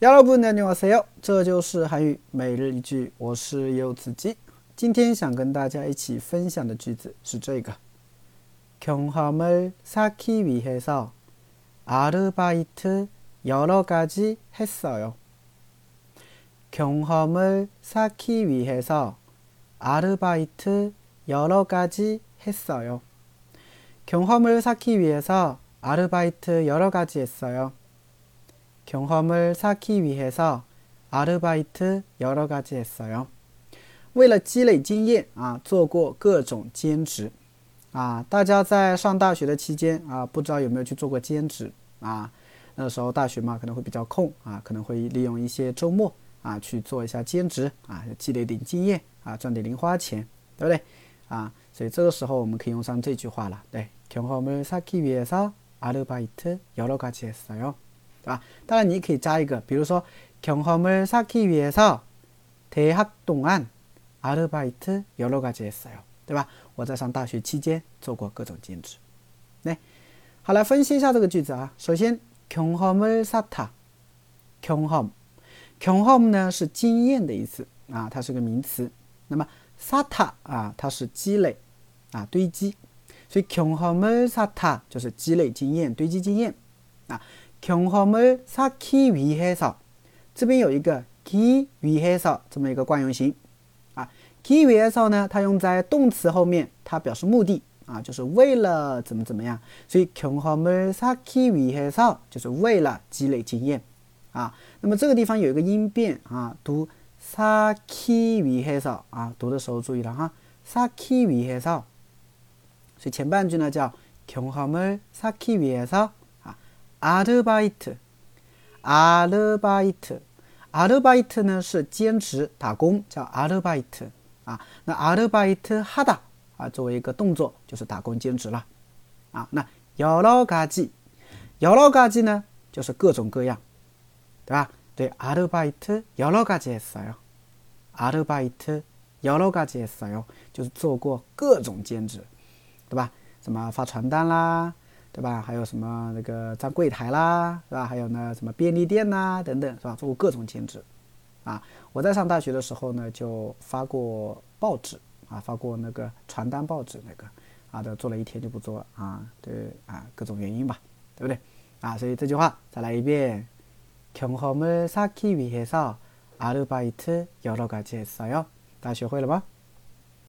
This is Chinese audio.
여러분 안녕하세요. 这就是韩语每日一句，我是柚子鸡。今天想跟大家一起分享的句子是这个：경험을쌓기위해서아르바이트여러가지했어요 경험을쌓기위해서아르바이트여러가지했어요경험을쌓기위해서아르바이트여러가지했어요 경험을 쌓기 위해서 아르바이트 여러 가지 했어요. 为了积累经验啊，做过各种兼职啊。大家在上大学的期间啊，不知道有没有去做过兼职啊？那时候大学嘛，可能会比较空啊，可能会利用一些周末啊，去积累点经验啊，赚点零花钱，对不对？啊，所以这个时候我们可以用上这句话了，对， 경험을 쌓기 위해서 아르바이트 여러 가지 했어요. 啊，当然你可以加一个，比如说 경험을 쌓기 위해서 대학 동안 아르바이트 여러 가지 했어요. 对吧？我在上大学期间做过各种兼职。네，好来分析一下这个句子啊。首先 경험을 쌓다， 경험，경험呢是经验的意思啊，它是个名词。那么 쌓다 啊，它是积累啊，堆积。所以 경험을 쌓다 就是积累经验、堆积经验啊。 경험을 쌓기 위해서 这边有一个기 위해서 这么一个惯用型啊，기 위해서 呢，它用在动词后面，它表示目的啊，就是为了怎么怎么样，所以 경험을 쌓기 위해서 就是为了积累经验啊。那么这个地方有一个音变啊，读 쌓기 위해서 啊，读的时候注意了哈，쌓기 위해서 所以前半句呢叫 경험을 쌓기 위해서 アルバイト，アルバイト，アルバイト呢是兼职打工，叫アルバイト啊。那アルバイト하다啊，作为一个动作就是打工兼职了啊。那여러가 지， 여러가지呢就是各种各样，对吧？对，アルバイト여러가지했어 요， アルバイト여러가지했어 요， 就是做过各种兼职，对吧？什么发传单啦？对吧？还有什么那个站柜台啦，是吧？还有呢，什么便利店呐，等等，是吧？做过各种兼职，啊，我在上大学的时候呢，就发过报纸，啊，发过那个传单报纸那个，啊，都做了一天就不做了，啊，对，啊，各种原因吧，对不对？啊，所以这句话再来一遍，경험을쌓기위해서아르바이트여러가지했어 요， 大家学会了吗？